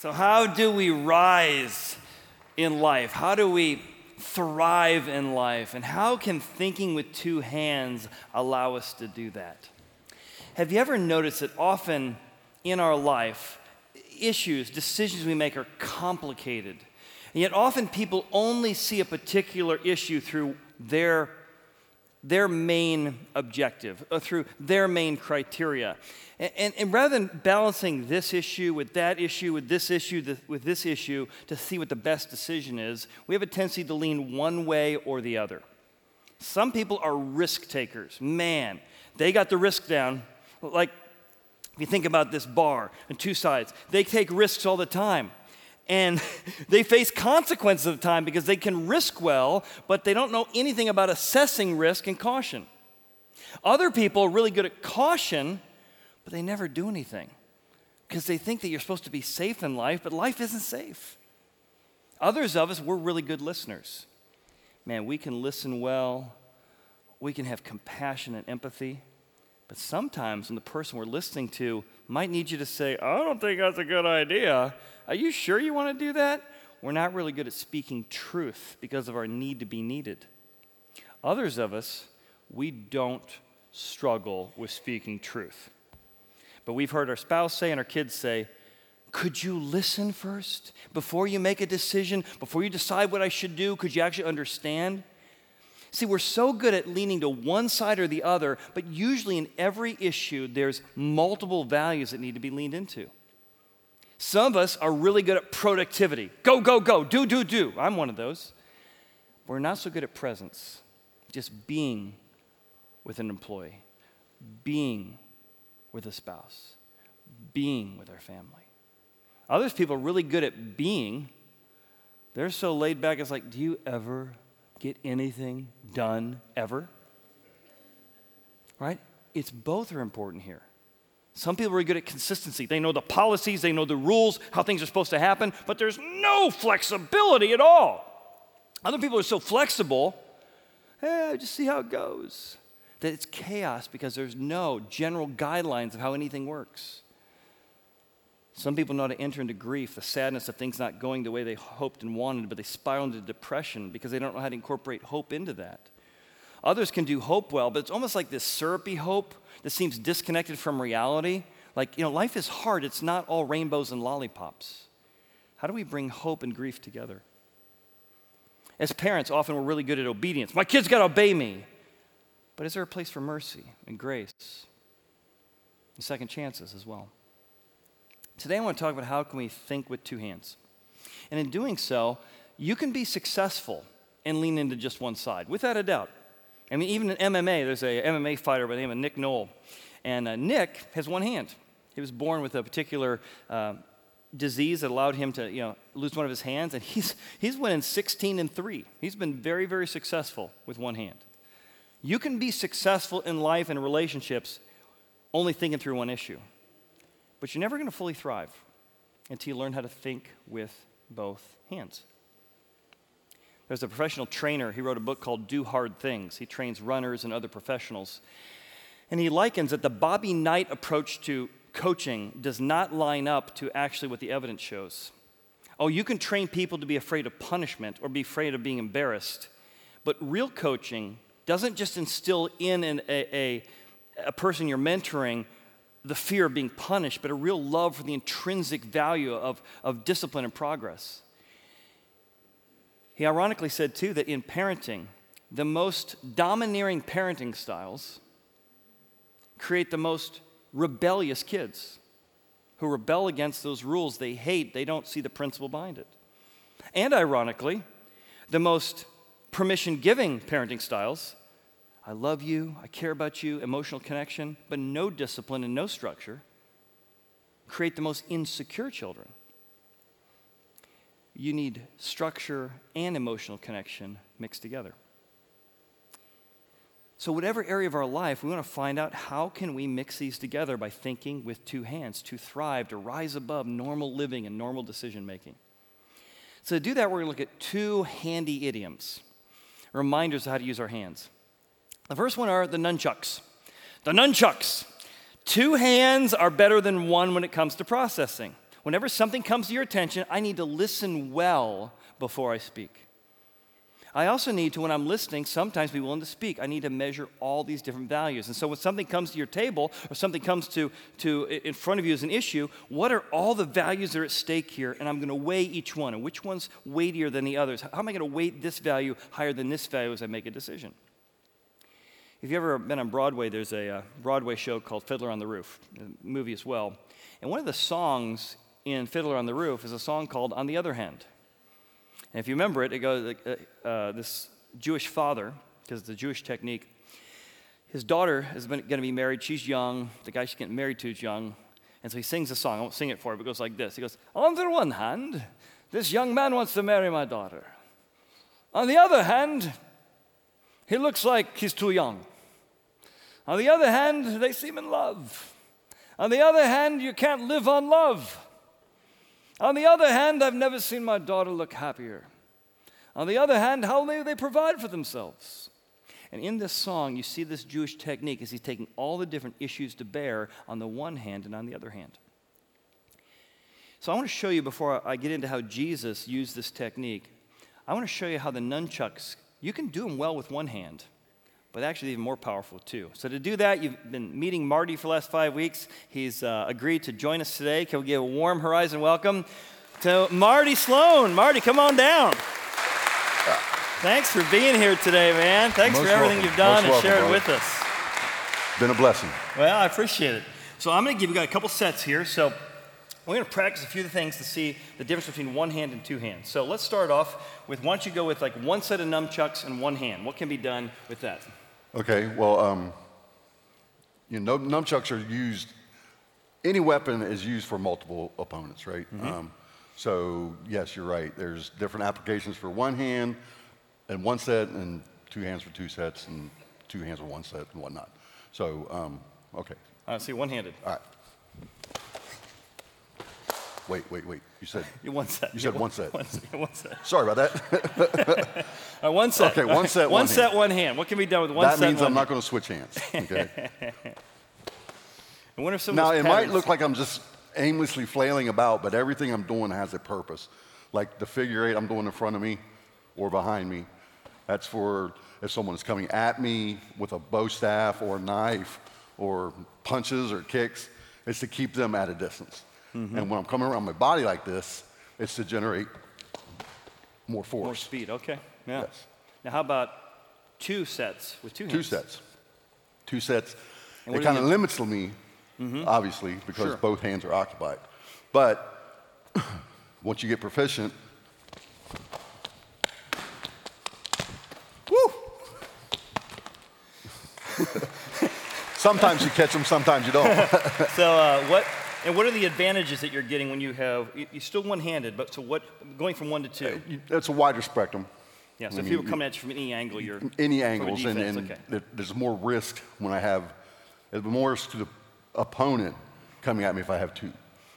So, how do we rise in life? How do we thrive in life? And how can thinking with two hands allow us to do that? Have you ever noticed that often in our life, issues, decisions we make are complicated? And yet, often people only see a particular issue through their their main objective, uh, through their main criteria. And, and, and, rather than balancing this issue with that issue, with this issue, the, with this issue, to see what the best decision is, we have a tendency to lean one way or the other. Some people are risk takers. Man, they got the risk down. Like, if you think about this bar and two sides, they take risks all the time and they face consequences of time because they can risk well, but they don't know anything about assessing risk and caution. Other people are really good at caution, but they never do anything because they think that you're supposed to be safe in life, but life isn't safe. Others of us, we're really good listeners. Man, we can listen well, we can have compassion and empathy, but sometimes when the person we're listening to might need you to say, I don't think that's a good idea, are you sure you want to do that? We're not really good at speaking truth because of our need to be needed. Others of us, we don't struggle with speaking truth. But we've heard our spouse say and our kids say, could you listen first before you make a decision, before you decide what I should do? Could you actually understand? See, we're so good at leaning to one side or the other, but usually in every issue, there's multiple values that need to be leaned into. Some of us are really good at productivity go, go, go, do, do, do. I'm one of those. We're not so good at presence, just being with an employee, being with a spouse, being with our family. Others people are really good at being. They're so laid back, it's like, do you ever get anything done ever? Right? It's both are important here. Some people are good at consistency. They know the policies, they know the rules, how things are supposed to happen, but there's no flexibility at all. Other people are so flexible, hey, just see how it goes. That it's chaos because there's no general guidelines of how anything works. Some people know how to enter into grief, the sadness of things not going the way they hoped and wanted, but they spiral into depression because they don't know how to incorporate hope into that. Others can do hope well, but it's almost like this syrupy hope that seems disconnected from reality. Like, you know, life is hard, it's not all rainbows and lollipops. How do we bring hope and grief together? As parents, often we're really good at obedience. My kids got to obey me. But is there a place for mercy and grace and second chances as well? Today I want to talk about how can we think with two hands. And in doing so, you can be successful and lean into just one side, without a doubt. I mean, even in MMA, there's a MMA fighter by the name of Nick Newell. And uh, Nick has one hand. He was born with a particular uh, disease that allowed him to, you know, lose one of his hands, and he's, he's winning 16 and 3. He's been very, very successful with one hand. You can be successful in life and relationships only thinking through one issue. But you're never going to fully thrive until you learn how to think with both hands. There's a professional trainer. He wrote a book called Do Hard Things. He trains runners and other professionals. And he likens that the Bobby Knight approach to coaching does not line up to actually what the evidence shows. Oh, you can train people to be afraid of punishment or be afraid of being embarrassed, but real coaching doesn't just instill in an, a, a, a person you're mentoring the fear of being punished, but a real love for the intrinsic value of, of discipline and progress. He ironically said, too, that in parenting, the most domineering parenting styles create the most rebellious kids who rebel against those rules they hate, they don't see the principle behind it. And ironically, the most permission giving parenting styles I love you, I care about you, emotional connection, but no discipline and no structure create the most insecure children you need structure and emotional connection mixed together. So whatever area of our life, we want to find out how can we mix these together by thinking with two hands to thrive, to rise above normal living and normal decision making. So to do that, we're going to look at two handy idioms, reminders of how to use our hands. The first one are the nunchucks. The nunchucks. Two hands are better than one when it comes to processing. Whenever something comes to your attention, I need to listen well before I speak. I also need to, when I'm listening, sometimes be willing to speak. I need to measure all these different values. And so when something comes to your table or something comes to, to in front of you as an issue, what are all the values that are at stake here? And I'm going to weigh each one. And which one's weightier than the others? How am I going to weight this value higher than this value as I make a decision? If you've ever been on Broadway, there's a uh, Broadway show called Fiddler on the Roof, a movie as well. And one of the songs in Fiddler on the Roof is a song called On the Other Hand. And if you remember it, it goes uh, uh, this Jewish father, because it's a Jewish technique. His daughter is going to be married. She's young. The guy she's getting married to is young. And so he sings a song. I won't sing it for you, but it goes like this. He goes, On the one hand, this young man wants to marry my daughter. On the other hand, he looks like he's too young. On the other hand, they seem in love. On the other hand, you can't live on love. On the other hand, I've never seen my daughter look happier. On the other hand, how may they provide for themselves? And in this song, you see this Jewish technique as he's taking all the different issues to bear on the one hand and on the other hand. So I want to show you before I get into how Jesus used this technique, I want to show you how the nunchucks, you can do them well with one hand but actually even more powerful too. So to do that, you've been meeting Marty for the last five weeks. He's uh, agreed to join us today. Can we give a warm Horizon welcome to Marty Sloan? Marty, come on down. Thanks for being here today, man. Thanks Most for everything welcome. you've done Most and welcome, shared with us. Been a blessing. Well, I appreciate it. So I'm going to give you guys a couple sets here. So we're going to practice a few of the things to see the difference between one hand and two hands. So let's start off with why don't you go with like one set of nunchucks and one hand? What can be done with that? Okay, well, um, you know, nunchucks are used, any weapon is used for multiple opponents, right? Mm-hmm. Um, so, yes, you're right. There's different applications for one hand and one set, and two hands for two sets, and two hands for one set, and whatnot. So, um, okay. I see one handed. All right. Wait, wait, wait. You said you one set. You said one, set. One set. One set. Sorry about that. one set. Okay, one set. One, one set. Hand. One hand. What can be done with one that set? That means I'm not going to switch hands. Okay. and what are some now it might look like I'm just aimlessly flailing about, but everything I'm doing has a purpose. Like the figure eight I'm doing in front of me or behind me. That's for if someone is coming at me with a bow staff or a knife or punches or kicks. It's to keep them at a distance. Mm-hmm. And when I'm coming around my body like this, it's to generate more force. More speed, okay. Yeah. Yes. Now, how about two sets with two hands? Two sets. Two sets. It kind of limits me, mm-hmm. obviously, because sure. both hands are occupied. But once you get proficient, woo! sometimes you catch them, sometimes you don't. so, uh, what and what are the advantages that you're getting when you have, you're still one handed, but so what, going from one to two? It's a wider spectrum. Yeah, so I if people come at you from any angle, you're. Any angles, and, and okay. there's more risk when I have, there's more risk to the opponent coming at me if I have two.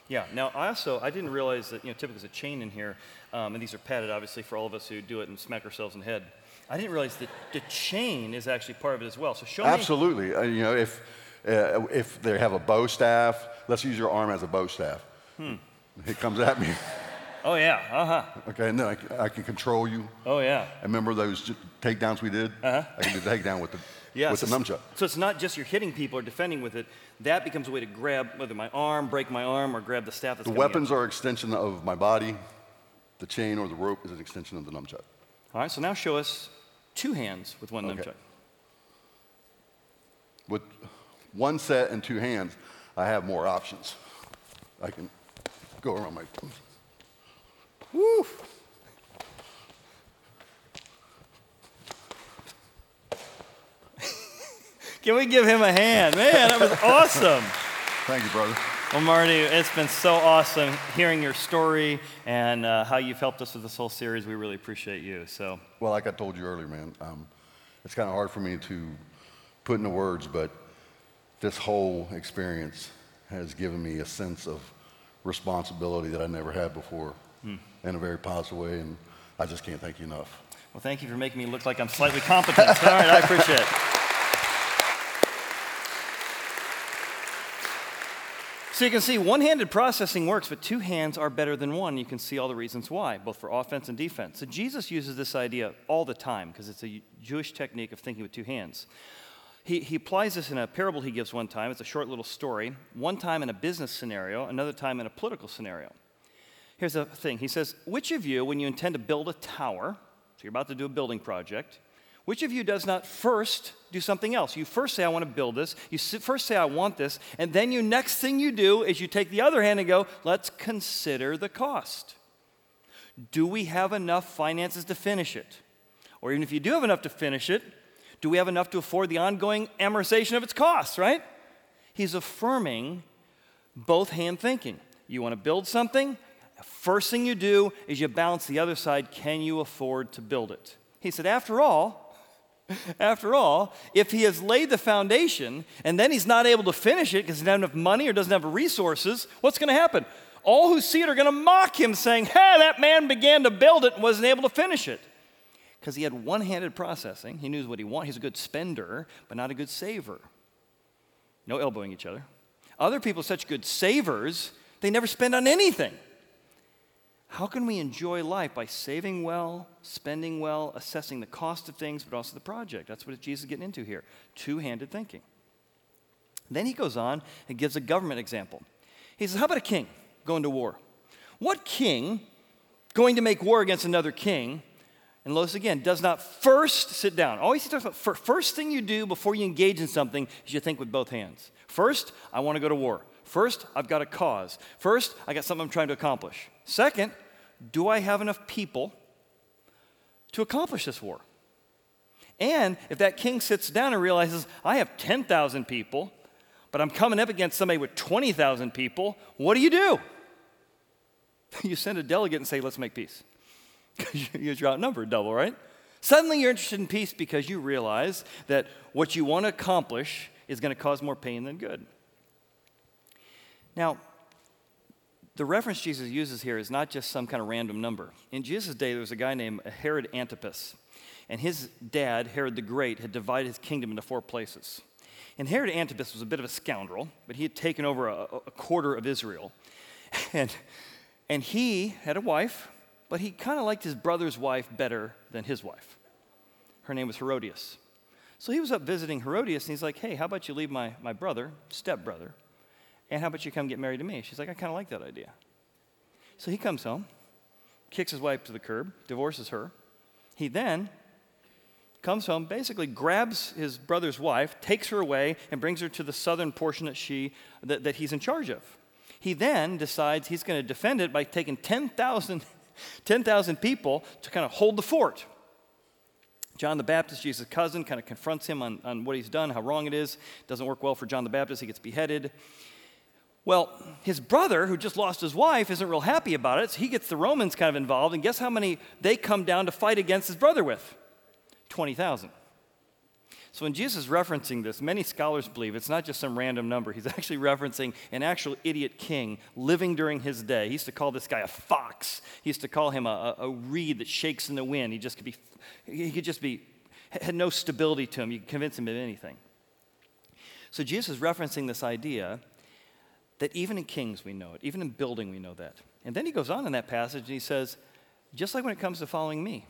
Yeah. Now, I also I didn't realize that you know typically there's a chain in here, um, and these are padded obviously for all of us who do it and smack ourselves in the head. I didn't realize that the chain is actually part of it as well. So show Absolutely. me. Absolutely. Uh, you know, if uh, if they have a bow staff, let's use your arm as a bow staff. Hmm. It comes at me. Oh, yeah. Uh huh. Okay, and then I, I, can control you. Oh, yeah. I remember those takedowns we did? Uh huh. I can do the takedown with the, yeah, with so the nunchuck. So it's not just you're hitting people or defending with it. That becomes a way to grab whether my arm, break my arm, or grab the staff that's The weapons are extension of my body. The chain or the rope is an extension of the nunchuck. All right, so now show us two hands with one okay. nunchuck. With one set and two hands, I have more options. I can go around my. Woo! Can we give him a hand? Man, that was awesome. Thank you, brother. Well, Marty, it's been so awesome hearing your story and uh, how you've helped us with this whole series. We really appreciate you. So, well, like I told you earlier, man, um, it's kind of hard for me to put into words, but this whole experience has given me a sense of responsibility that I never had before hmm. in a very positive way, and I just can't thank you enough. Well, thank you for making me look like I'm slightly competent. All right, I appreciate it. So you can see one handed processing works, but two hands are better than one. You can see all the reasons why, both for offense and defense. So Jesus uses this idea all the time because it's a Jewish technique of thinking with two hands. He, he applies this in a parable he gives one time. It's a short little story. One time in a business scenario, another time in a political scenario. Here's the thing He says, Which of you, when you intend to build a tower, so you're about to do a building project, which of you does not first do something else? You first say, I want to build this. You first say, I want this. And then you next thing you do is you take the other hand and go, let's consider the cost. Do we have enough finances to finish it? Or even if you do have enough to finish it, do we have enough to afford the ongoing amortization of its costs, right? He's affirming both hand thinking. You want to build something? First thing you do is you balance the other side. Can you afford to build it? He said, after all, after all, if he has laid the foundation and then he's not able to finish it because he doesn't have enough money or doesn't have resources, what's going to happen? All who see it are going to mock him, saying, Hey, that man began to build it and wasn't able to finish it. Because he had one handed processing. He knew what he wanted. He's a good spender, but not a good saver. No elbowing each other. Other people such good savers, they never spend on anything. How can we enjoy life? By saving well, spending well, assessing the cost of things, but also the project. That's what Jesus is getting into here two handed thinking. Then he goes on and gives a government example. He says, How about a king going to war? What king going to make war against another king? And Lois again does not first sit down. Always he talks about first thing you do before you engage in something is you think with both hands. First, I want to go to war. First, I've got a cause. First, I got something I'm trying to accomplish. Second, do I have enough people to accomplish this war? And if that king sits down and realizes, I have 10,000 people, but I'm coming up against somebody with 20,000 people, what do you do? you send a delegate and say, let's make peace. Because you're outnumbered double, right? Suddenly you're interested in peace because you realize that what you want to accomplish is going to cause more pain than good. Now, the reference Jesus uses here is not just some kind of random number. In Jesus' day, there was a guy named Herod Antipas, and his dad, Herod the Great, had divided his kingdom into four places. And Herod Antipas was a bit of a scoundrel, but he had taken over a, a quarter of Israel. And, and he had a wife, but he kind of liked his brother's wife better than his wife. Her name was Herodias. So he was up visiting Herodias, and he's like, hey, how about you leave my, my brother, stepbrother, and how about you come get married to me? She's like, I kind of like that idea. So he comes home, kicks his wife to the curb, divorces her. He then comes home, basically grabs his brother's wife, takes her away, and brings her to the southern portion that, she, that, that he's in charge of. He then decides he's going to defend it by taking 10,000 10, people to kind of hold the fort. John the Baptist, Jesus' cousin, kind of confronts him on, on what he's done, how wrong it is. Doesn't work well for John the Baptist. He gets beheaded. Well, his brother, who just lost his wife, isn't real happy about it, so he gets the Romans kind of involved, and guess how many they come down to fight against his brother with? 20,000. So when Jesus is referencing this, many scholars believe it's not just some random number. He's actually referencing an actual idiot king living during his day. He used to call this guy a fox. He used to call him a, a, reed that shakes in the wind. He just could be, he could just be, had no stability to him. You could convince him of anything. So Jesus is referencing this idea that even in kings we know it, even in building we know that. And then he goes on in that passage and he says, just like when it comes to following me,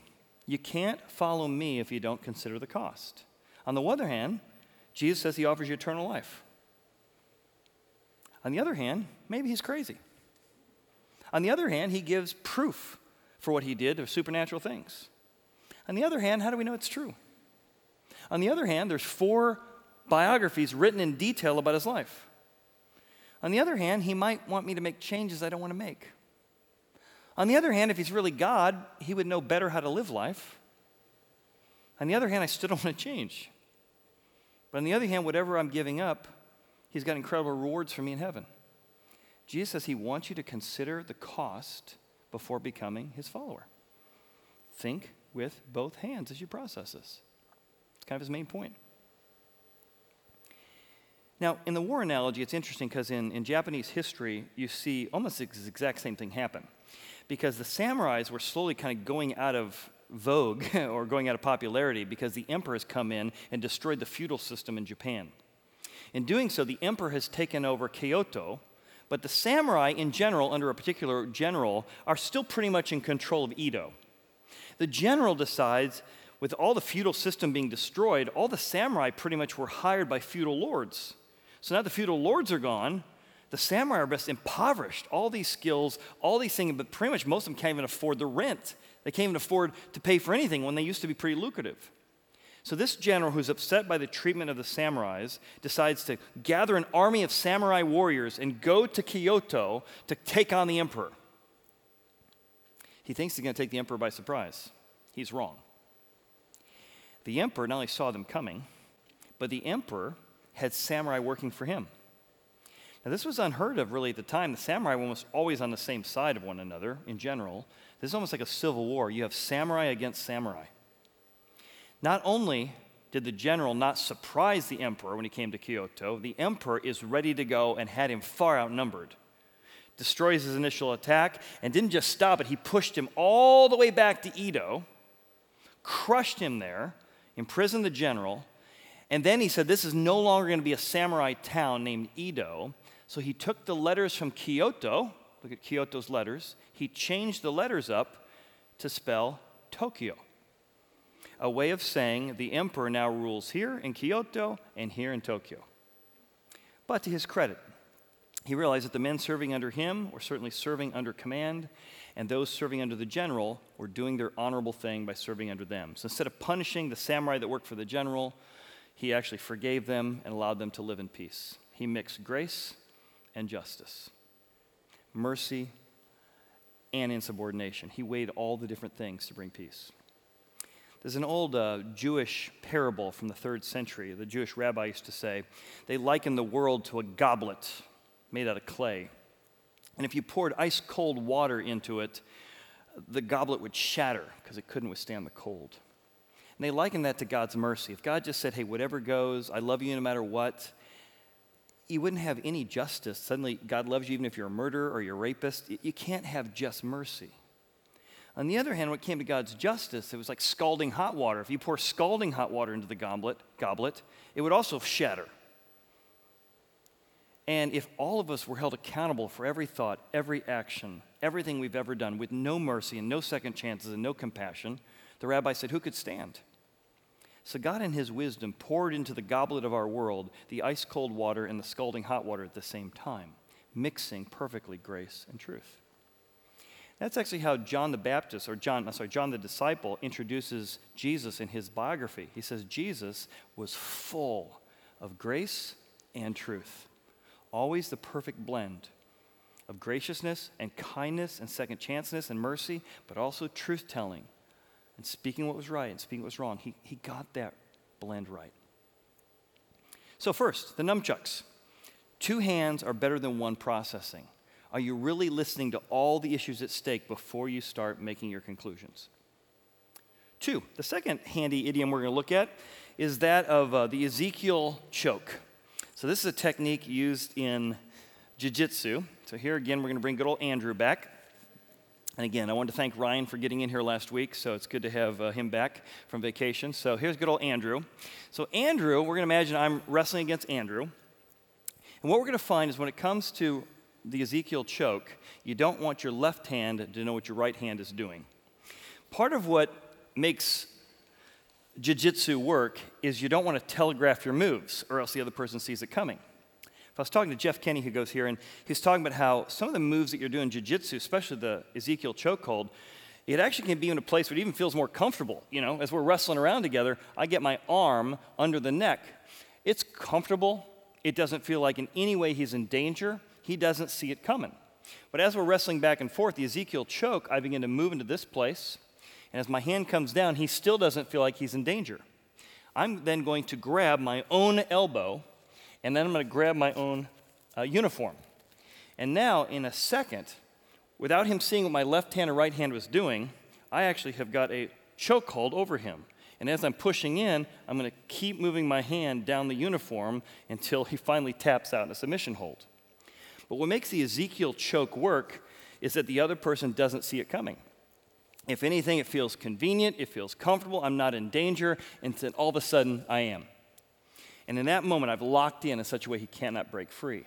you can't follow me if you don't consider the cost. On the other hand, Jesus says he offers you eternal life. On the other hand, maybe he's crazy. On the other hand, he gives proof for what he did of supernatural things. On the other hand, how do we know it's true? On the other hand, there's four biographies written in detail about his life. On the other hand, he might want me to make changes I don't want to make. On the other hand, if he's really God, he would know better how to live life. On the other hand, I still don't want to change. But on the other hand, whatever I'm giving up, he's got incredible rewards for me in heaven. Jesus says he wants you to consider the cost before becoming his follower. Think with both hands as you process this. It's kind of his main point. Now, in the war analogy, it's interesting because in, in Japanese history, you see almost the exact same thing happen. Because the samurais were slowly kind of going out of vogue or going out of popularity because the emperor has come in and destroyed the feudal system in Japan. In doing so, the emperor has taken over Kyoto, But the samurai, in general, under a particular general, are still pretty much in control of Edo. The general decides, with all the feudal system being destroyed, all the samurai pretty much were hired by feudal lords. So now the feudal lords are gone. The samurai are impoverished. All these skills, all these things, but pretty much most of them can't even afford the rent. They can't even afford to pay for anything when they used to be pretty lucrative. So, this general who's upset by the treatment of the samurais decides to gather an army of samurai warriors and go to Kyoto to take on the emperor. He thinks he's going to take the emperor by surprise. He's wrong. The emperor not only saw them coming, but the emperor had samurai working for him. Now, this was unheard of really at the time. The samurai were almost always on the same side of one another in general. This is almost like a civil war. You have samurai against samurai. Not only did the general not surprise the emperor when he came to Kyoto, the emperor is ready to go and had him far outnumbered. Destroys his initial attack and didn't just stop it, he pushed him all the way back to Edo, crushed him there, imprisoned the general, and then he said, This is no longer going to be a samurai town named Edo. So he took the letters from Kyoto, look at Kyoto's letters, he changed the letters up to spell Tokyo a way of saying the emperor now rules here in Kyoto and here in Tokyo. But to his credit, he realized that the men serving under him were certainly serving under command, and those serving under the general were doing their honorable thing by serving under them. So instead of punishing the samurai that worked for the general, he actually forgave them and allowed them to live in peace. He mixed grace and justice, mercy and insubordination. He weighed all the different things to bring peace. There's an old uh, Jewish parable from the third century. The Jewish rabbi used to say, they liken the world to a goblet made out of clay. And if you poured ice cold water into it, the goblet would shatter because it couldn't withstand the cold. And they liken that to God's mercy. If God just said, hey, whatever goes, I love you no matter what, you wouldn't have any justice. Suddenly, God loves you even if you're a murderer or you're a rapist. You can't have just mercy. On the other hand, when it came to God's justice, it was like scalding hot water. If you pour scalding hot water into the goblet, goblet, it would also shatter. And if all of us were held accountable for every thought, every action, everything we've ever done with no mercy and no second chances and no compassion, the rabbi said, who could stand? So God, in his wisdom, poured into the goblet of our world the ice cold water and the scalding hot water at the same time, mixing perfectly grace and truth. That's actually how John the Baptist, or John, I'm sorry, John the disciple, introduces Jesus in his biography. He says Jesus was full of grace and truth, always the perfect blend of graciousness and kindness and second chanceness and mercy, but also truth telling and speaking what was right and speaking what was wrong. He, he got that blend right. So, first, the nunchucks. Two hands are better than one processing. Are you really listening to all the issues at stake before you start making your conclusions? Two, the second handy idiom we're going to look at is that of uh, the Ezekiel choke. So, this is a technique used in jiu jitsu. So, here again, we're going to bring good old Andrew back. And again, I want to thank Ryan for getting in here last week, so it's good to have uh, him back from vacation. So, here's good old Andrew. So, Andrew, we're going to imagine I'm wrestling against Andrew. And what we're going to find is when it comes to the Ezekiel choke, you don't want your left hand to know what your right hand is doing. Part of what makes jiu-jitsu work is you don't want to telegraph your moves or else the other person sees it coming. If I was talking to Jeff Kenny, who goes here, and he's talking about how some of the moves that you're doing jiu-jitsu, especially the Ezekiel chokehold, it actually can be in a place where it even feels more comfortable. You know, as we're wrestling around together, I get my arm under the neck. It's comfortable. It doesn't feel like in any way he's in danger he doesn't see it coming. But as we're wrestling back and forth, the Ezekiel choke, I begin to move into this place. And as my hand comes down, he still doesn't feel like he's in danger. I'm then going to grab my own elbow, and then I'm going to grab my own uh, uniform. And now, in a second, without him seeing what my left hand or right hand was doing, I actually have got a chokehold over him. And as I'm pushing in, I'm going to keep moving my hand down the uniform until he finally taps out in a submission hold. But what makes the Ezekiel choke work is that the other person doesn't see it coming. If anything, it feels convenient, it feels comfortable, I'm not in danger, and then all of a sudden I am. And in that moment, I've locked in in such a way he cannot break free.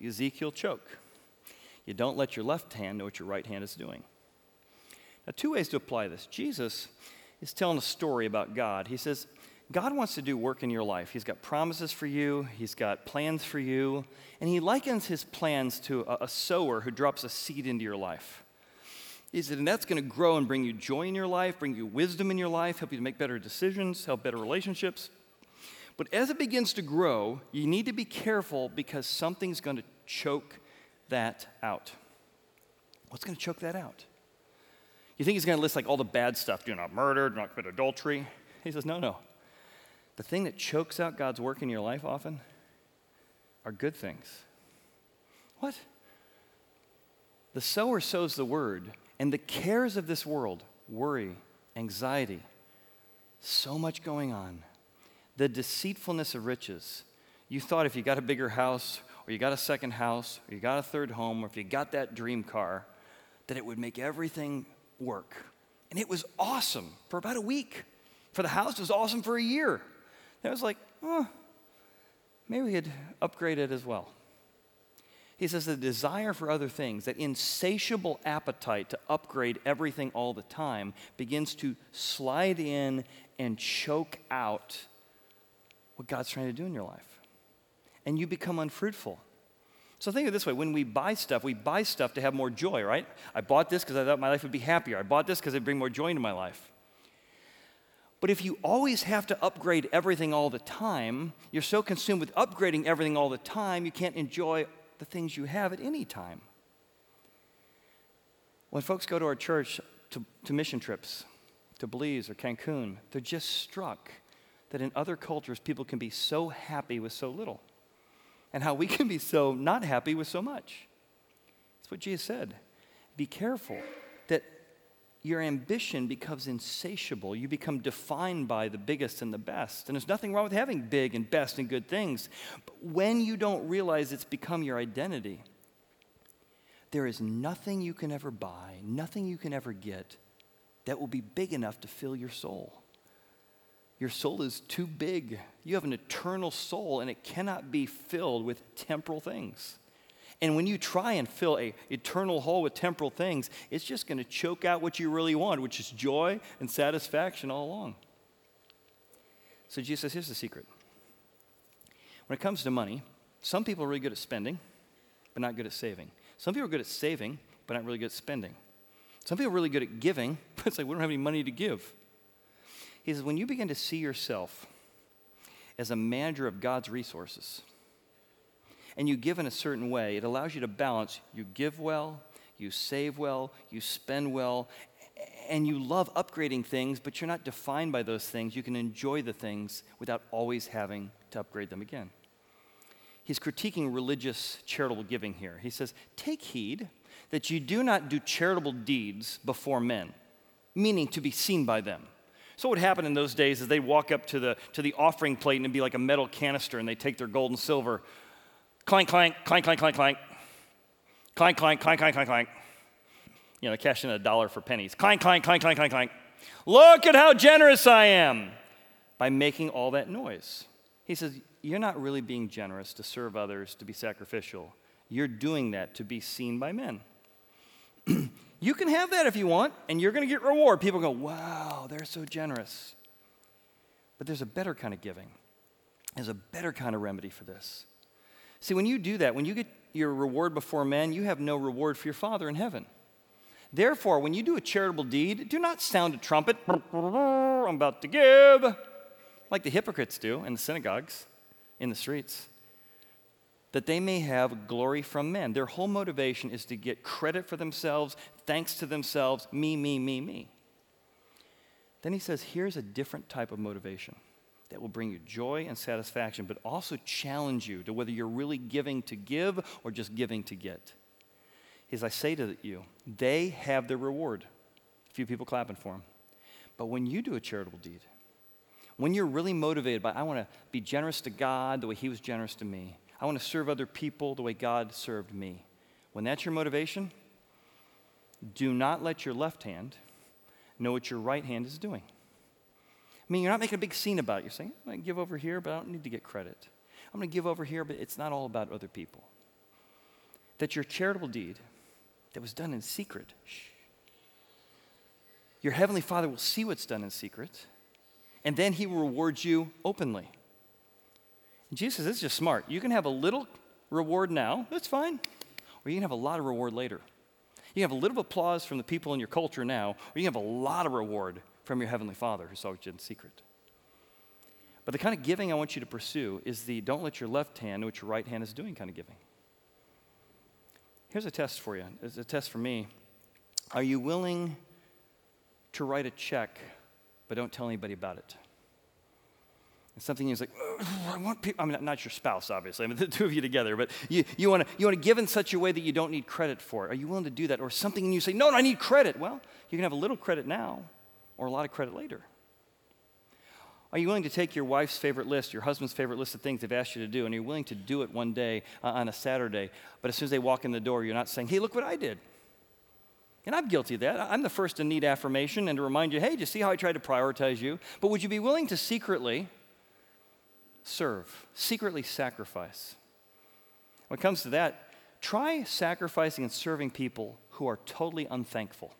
the Ezekiel choke. You don't let your left hand know what your right hand is doing. Now, two ways to apply this. Jesus is telling a story about God. He says, God wants to do work in your life. He's got promises for you, He's got plans for you, and He likens His plans to a, a sower who drops a seed into your life. He said, and that's going to grow and bring you joy in your life, bring you wisdom in your life, help you to make better decisions, help better relationships. But as it begins to grow, you need to be careful because something's going to choke that out. What's going to choke that out? You think he's going to list like all the bad stuff do not murder, do not commit adultery. He says, no, no. The thing that chokes out God's work in your life often are good things. What? The sower sows the word, and the cares of this world worry, anxiety, so much going on. The deceitfulness of riches. You thought if you got a bigger house, or you got a second house, or you got a third home, or if you got that dream car, that it would make everything work. And it was awesome for about a week. For the house, it was awesome for a year. And I was like, oh, maybe we could upgrade it as well. He says the desire for other things, that insatiable appetite to upgrade everything all the time, begins to slide in and choke out what God's trying to do in your life. And you become unfruitful. So think of it this way when we buy stuff, we buy stuff to have more joy, right? I bought this because I thought my life would be happier. I bought this because it'd bring more joy into my life. But if you always have to upgrade everything all the time, you're so consumed with upgrading everything all the time, you can't enjoy the things you have at any time. When folks go to our church to, to mission trips, to Belize or Cancun, they're just struck that in other cultures, people can be so happy with so little, and how we can be so not happy with so much. That's what Jesus said. Be careful that your ambition becomes insatiable. You become defined by the biggest and the best. And there's nothing wrong with having big and best and good things. But when you don't realize it's become your identity, there is nothing you can ever buy, nothing you can ever get that will be big enough to fill your soul. Your soul is too big. You have an eternal soul, and it cannot be filled with temporal things. And when you try and fill a eternal hole with temporal things, it's just going to choke out what you really want, which is joy and satisfaction all along. So Jesus says, here's the secret. When it comes to money, some people are really good at spending, but not good at saving. Some people are good at saving, but not really good at spending. Some people are really good at giving, but it's like we don't have any money to give. He says, when you begin to see yourself as a manager of God's resources, and you give in a certain way, it allows you to balance. You give well, you save well, you spend well, and you love upgrading things, but you're not defined by those things. You can enjoy the things without always having to upgrade them again. He's critiquing religious charitable giving here. He says, Take heed that you do not do charitable deeds before men, meaning to be seen by them. So what would happen in those days is they'd walk up to the, to the offering plate and it'd be like a metal canister and they'd take their gold and silver clank, clank, clank, clank, clank, clank, clank, clank, clank, clank, clank, clank. You know, cash in a dollar for pennies. Clank, clank, clank, clank, clank, clank. Look at how generous I am by making all that noise. He says, You're not really being generous to serve others, to be sacrificial. You're doing that to be seen by men. you can have that if you want, and you're going to get reward. People go, Wow, they're so generous. But there's a better kind of giving, there's a better kind of remedy for this. See, when you do that, when you get your reward before men, you have no reward for your Father in heaven. Therefore, when you do a charitable deed, do not sound a trumpet, I'm about to give, like the hypocrites do in the synagogues, in the streets, that they may have glory from men. Their whole motivation is to get credit for themselves, thanks to themselves, me, me, me, me. Then he says, here's a different type of motivation that will bring you joy and satisfaction, but also challenge you to whether you're really giving to give or just giving to get. As I say to you, they have their reward. A few people clapping for them. But when you do a charitable deed, when you're really motivated by, I want to be generous to God the way He was generous to me, I want to serve other people the way God served me. When that's your motivation, do not let your left hand know what your right hand is doing. I mean, you're not making a big scene about it. You're saying, I'm going to give over here, but I don't need to get credit. I'm going to give over here, but it's not all about other people. that your charitable deed that was done in secret, shh, your heavenly Father will see what's done in secret, and then he will reward you openly. And Jesus says, this is just smart. You can have a little reward now, that's fine, or you can have a lot of reward later. You have a little applause from the people in your culture now, or you have a lot of reward from your heavenly Father who saw you in secret. But the kind of giving I want you to pursue is the don't let your left hand know what your right hand is doing kind of giving. Here's a test for you. It's a test for me. Are you willing to write a check, but don't tell anybody about it? It's something you're like, I want people, I mean, not your spouse, obviously, I mean, the two of you together, but you, you want to you wanna give in such a way that you don't need credit for it. Are you willing to do that? Or something and you say, no, no, I need credit. Well, you can have a little credit now or a lot of credit later. Are you willing to take your wife's favorite list, your husband's favorite list of things they've asked you to do, and you're willing to do it one day uh, on a Saturday, but as soon as they walk in the door, you're not saying, hey, look what I did? And I'm guilty of that. I'm the first to need affirmation and to remind you, hey, just see how I tried to prioritize you? But would you be willing to secretly serve, secretly sacrifice? When it comes to that, try sacrificing and serving people who are totally unthankful.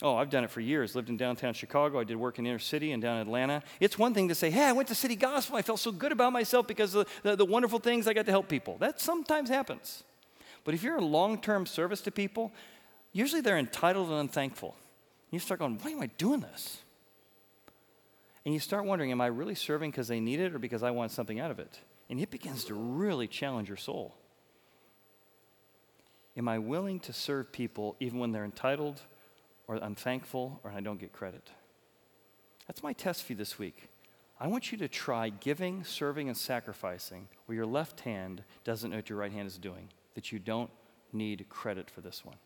Oh, I've done it for years. Lived in downtown Chicago. I did work in inner city and down in Atlanta. It's one thing to say, hey, I went to City Gospel. I felt so good about myself because of the, the, wonderful things I got to help people. That sometimes happens. But if you're a long term service to people, usually they're entitled and unthankful. You start going, why am I doing this? And you start wondering, am I really serving because they need it or because I want something out of it? And it begins to really challenge your soul. Am I willing to serve people even when they're entitled or unthankful or I don't get credit. That's my test for you this week. I want you to try giving, serving, and sacrificing where your left hand doesn't know what your right hand is doing, that you don't need credit for this one.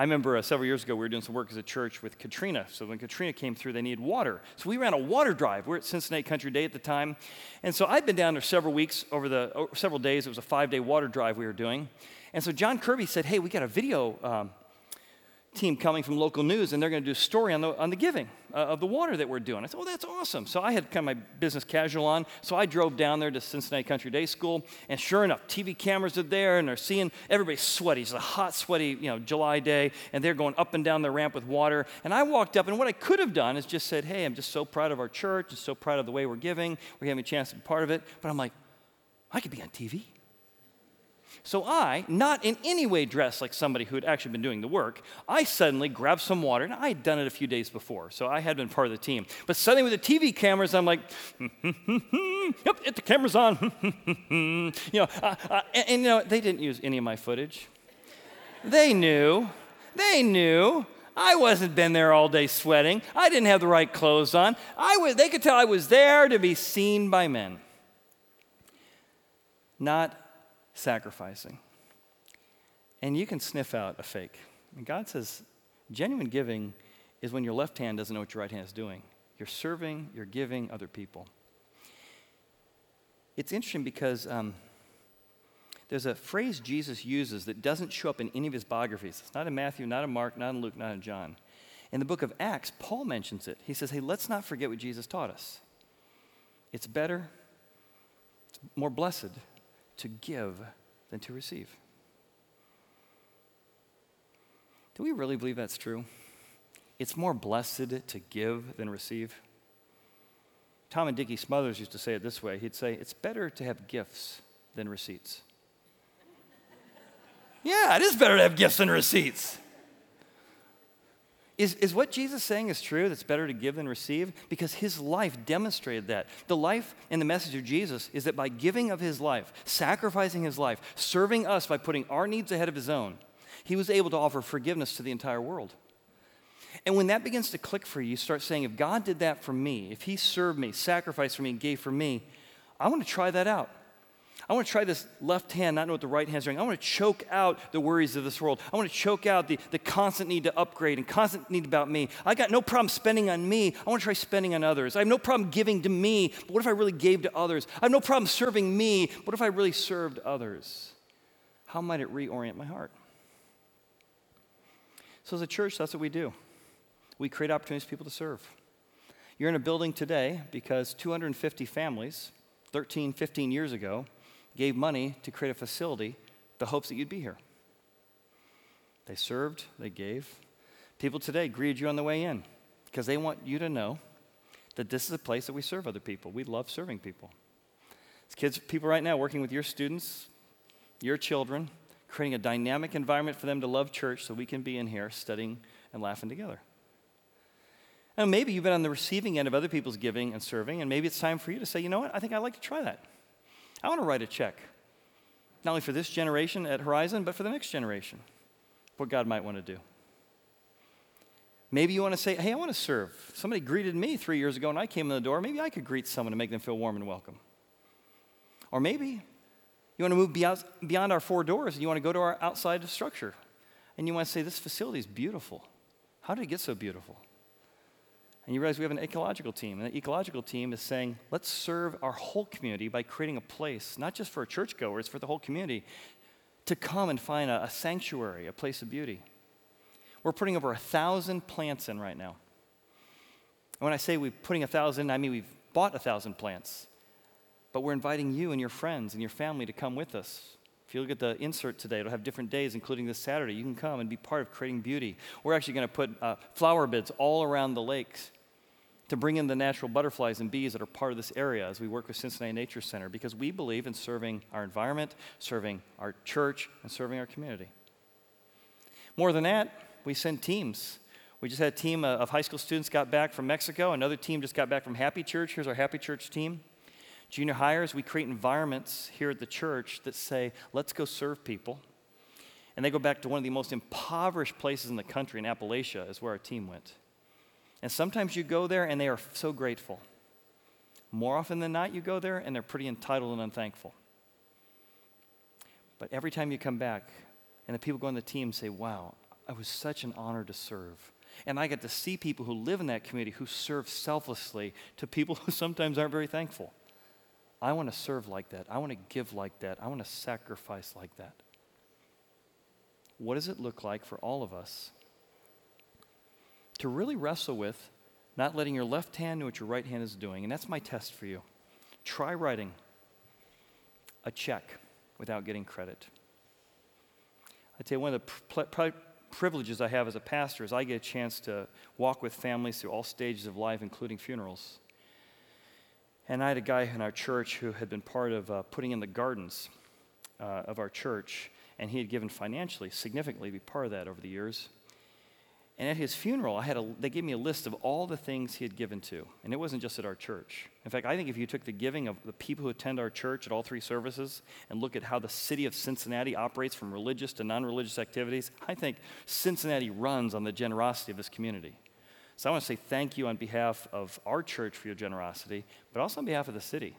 I remember uh, several years ago, we were doing some work as a church with Katrina. So when Katrina came through, they needed water. So we ran a water drive. We are at Cincinnati Country Day at the time. And so I'd been down there several weeks, over the several days. It was a five day water drive we were doing. And so John Kirby said, Hey, we got a video um, team coming from local news, and they're going to do a story on the, on the giving uh, of the water that we're doing. I said, oh, that's awesome. So I had kind of my business casual on. So I drove down there to Cincinnati Country Day School, and sure enough, TV cameras are there, and they're seeing everybody sweaty. It's a hot, sweaty, you know, July day, and they're going up and down the ramp with water. And I walked up, and what I could have done is just said, hey, I'm just so proud of our church, and so proud of the way we're giving. We're having a chance to be part of it. But I'm like, I could be on TV. So I, not in any way dressed like somebody who had actually been doing the work, I suddenly grabbed some water, and I had done it a few days before, so I had been part of the team. But suddenly with the TV cameras, I'm like, yep, the camera's on. you know, uh, uh, and, and you know, they didn't use any of my footage. They knew. They knew. I wasn't been there all day sweating. I didn't have the right clothes on. I was, they could tell I was there to be seen by men. Not sacrificing. And you can sniff out a fake. And God says genuine giving is when your left hand doesn't know what your right hand is doing. You're serving, you're giving other people. It's interesting because um, there's a phrase Jesus uses that doesn't show up in any of his biographies. It's not in Matthew, not in Mark, not in Luke, not in John. In the book of Acts, Paul mentions it. He says, hey, let's not forget what Jesus taught us. It's better, it's more blessed to give than to receive. Do we really believe that's true? It's more blessed to give than receive. Tom and Dickie Smothers used to say it this way he'd say, It's better to have gifts than receipts. yeah, it is better to have gifts than receipts. Is, is what Jesus saying is true? That's better to give than receive? Because his life demonstrated that. The life and the message of Jesus is that by giving of his life, sacrificing his life, serving us by putting our needs ahead of his own, he was able to offer forgiveness to the entire world. And when that begins to click for you, you start saying, if God did that for me, if he served me, sacrificed for me, and gave for me, I want to try that out. I want to try this left hand, not know what the right hand's doing. I want to choke out the worries of this world. I want to choke out the, the constant need to upgrade and constant need about me. I got no problem spending on me. I want to try spending on others. I have no problem giving to me, but what if I really gave to others? I have no problem serving me, what if I really served others? How might it reorient my heart? So, as a church, that's what we do. We create opportunities for people to serve. You're in a building today because 250 families, 13, 15 years ago, gave money to create a facility, the hopes that you'd be here. They served, they gave. People today greeted you on the way in because they want you to know that this is a place that we serve other people. We love serving people. As kids, people right now working with your students, your children, creating a dynamic environment for them to love church so we can be in here studying and laughing together. And maybe you've been on the receiving end of other people's giving and serving, and maybe it's time for you to say, you know what, I think I'd like to try that. I want to write a check, not only for this generation at Horizon, but for the next generation, what God might want to do. Maybe you want to say, hey, I want to serve. Somebody greeted me three years ago and I came in the door. Maybe I could greet someone to make them feel warm and welcome. Or maybe you want to move beyond, beyond our four doors and you want to go to our outside structure. And you want to say, this facility is beautiful. How did it get so beautiful? And you realize we have an ecological team. And the ecological team is saying, let's serve our whole community by creating a place, not just for churchgoers, for the whole community, to come and find a, a sanctuary, a place of beauty. We're putting over a thousand plants in right now. And when I say we're putting a thousand, I mean we've bought a thousand plants. But we're inviting you and your friends and your family to come with us. If you look at the insert today, it'll have different days, including this Saturday. You can come and be part of creating beauty. We're actually going to put uh, flower beds all around the lakes to bring in the natural butterflies and bees that are part of this area as we work with Cincinnati Nature Center because we believe in serving our environment, serving our church, and serving our community. More than that, we send teams. We just had a team of high school students got back from Mexico. Another team just got back from Happy Church. Here's our Happy Church team. Junior hires, we create environments here at the church that say, let's go serve people. And they go back to one of the most impoverished places in the country, in Appalachia, is where our team went. And sometimes you go there and they are so grateful. More often than not, you go there and they're pretty entitled and unthankful. But every time you come back, and the people go on the team say, Wow, it was such an honor to serve. And I get to see people who live in that community who serve selflessly to people who sometimes aren't very thankful. I want to serve like that. I want to give like that. I want to sacrifice like that. What does it look like for all of us to really wrestle with not letting your left hand know what your right hand is doing. And that's my test for you. Try writing a check without getting credit. I tell you, one of the pr- privileges I have as a pastor is I get a chance to walk with families through all stages of life, including funerals. And I had a guy in our church who had been part of uh, putting in the gardens uh, of our church, and he had given financially, significantly, to be part of that over the years. And at his funeral, I had a, they gave me a list of all the things he had given to. And it wasn't just at our church. In fact, I think if you took the giving of the people who attend our church at all three services and look at how the city of Cincinnati operates from religious to non religious activities, I think Cincinnati runs on the generosity of this community. So I want to say thank you on behalf of our church for your generosity, but also on behalf of the city.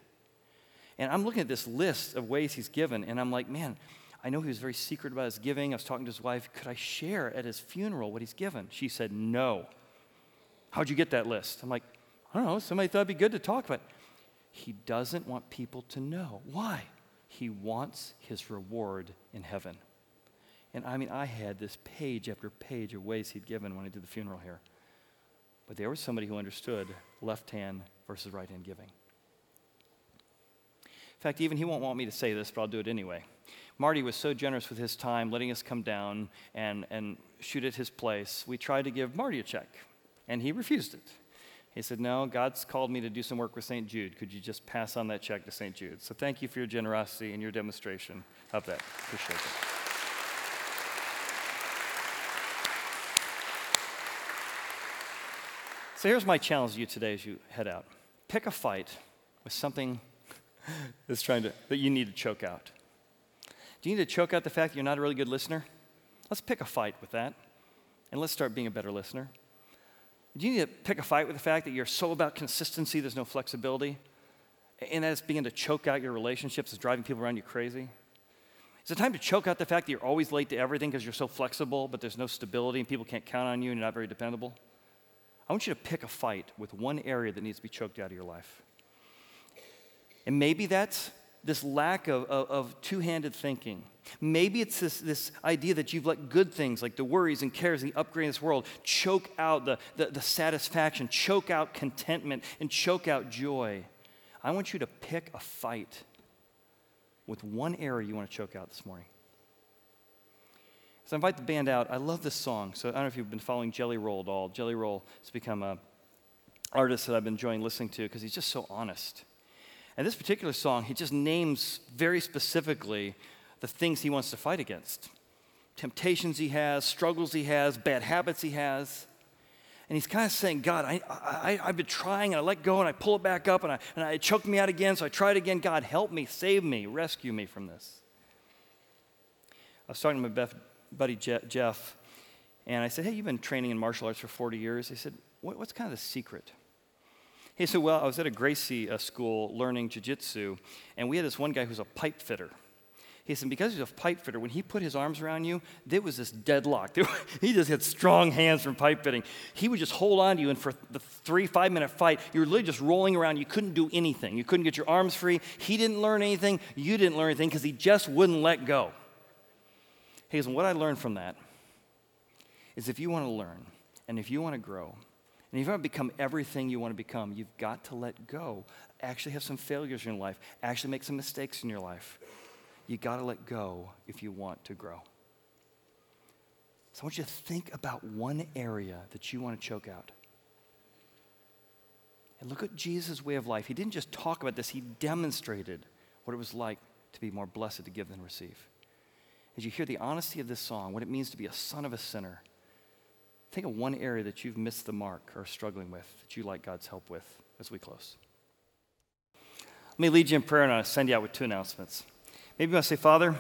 And I'm looking at this list of ways he's given, and I'm like, man, I know he was very secret about his giving. I was talking to his wife. Could I share at his funeral what he's given? She said, No. How'd you get that list? I'm like, I don't know. Somebody thought it'd be good to talk about. He doesn't want people to know. Why? He wants his reward in heaven. And I mean, I had this page after page of ways he'd given when I did the funeral here. But there was somebody who understood left hand versus right hand giving. In fact, even he won't want me to say this, but I'll do it anyway. Marty was so generous with his time, letting us come down and, and shoot at his place. We tried to give Marty a check, and he refused it. He said, No, God's called me to do some work with St. Jude. Could you just pass on that check to St. Jude? So thank you for your generosity and your demonstration of that. Appreciate it. So here's my challenge to you today as you head out pick a fight with something that's trying to, that you need to choke out. Do you need to choke out the fact that you're not a really good listener? Let's pick a fight with that, and let's start being a better listener. Do you need to pick a fight with the fact that you're so about consistency, there's no flexibility, and that's beginning to choke out your relationships, it's driving people around you crazy? Is it time to choke out the fact that you're always late to everything because you're so flexible, but there's no stability and people can't count on you and you're not very dependable? I want you to pick a fight with one area that needs to be choked out of your life. And maybe that's this lack of, of, of two handed thinking. Maybe it's this, this idea that you've let good things like the worries and cares and the upgrade of this world choke out the, the, the satisfaction, choke out contentment, and choke out joy. I want you to pick a fight with one area you want to choke out this morning. So I invite the band out. I love this song. So I don't know if you've been following Jelly Roll at all. Jelly Roll has become a artist that I've been enjoying listening to because he's just so honest. And this particular song, he just names very specifically the things he wants to fight against temptations he has, struggles he has, bad habits he has. And he's kind of saying, God, I, I, I've been trying and I let go and I pull it back up and, I, and I, it choked me out again, so I tried again. God, help me, save me, rescue me from this. I was talking to my buddy Jeff, and I said, Hey, you've been training in martial arts for 40 years. He said, what, What's kind of the secret? He said, Well, I was at a Gracie uh, school learning jiu-jitsu, and we had this one guy who's a pipe fitter. He said, because he's a pipe fitter, when he put his arms around you, there was this deadlock. he just had strong hands from pipe fitting. He would just hold on to you, and for the three, five minute fight, you were literally just rolling around. You couldn't do anything. You couldn't get your arms free. He didn't learn anything. You didn't learn anything because he just wouldn't let go. He said, what I learned from that is if you want to learn and if you want to grow, and if you want to become everything you want to become, you've got to let go. Actually, have some failures in your life. Actually, make some mistakes in your life You've got to let go if you want to grow. So I want you to think about one area that you want to choke out. And look at Jesus' way of life. He didn't just talk about this, he demonstrated what it was like to be more blessed to give than receive. As you hear the honesty of this song, what it means to be a son of a sinner, think of one area that you've missed the mark or struggling with that you like God's help with as we close. Let me lead you in prayer and I'll send you out with two announcements. Maybe I say, Father,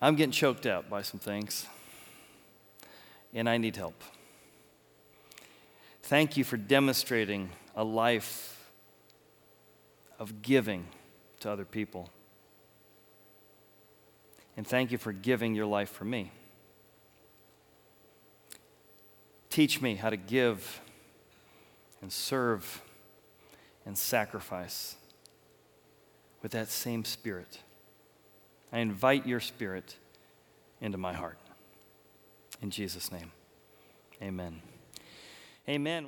I'm getting choked out by some things, and I need help. Thank you for demonstrating a life of giving to other people. And thank you for giving your life for me. Teach me how to give and serve and sacrifice with that same spirit. I invite your spirit into my heart. In Jesus' name, amen. Amen.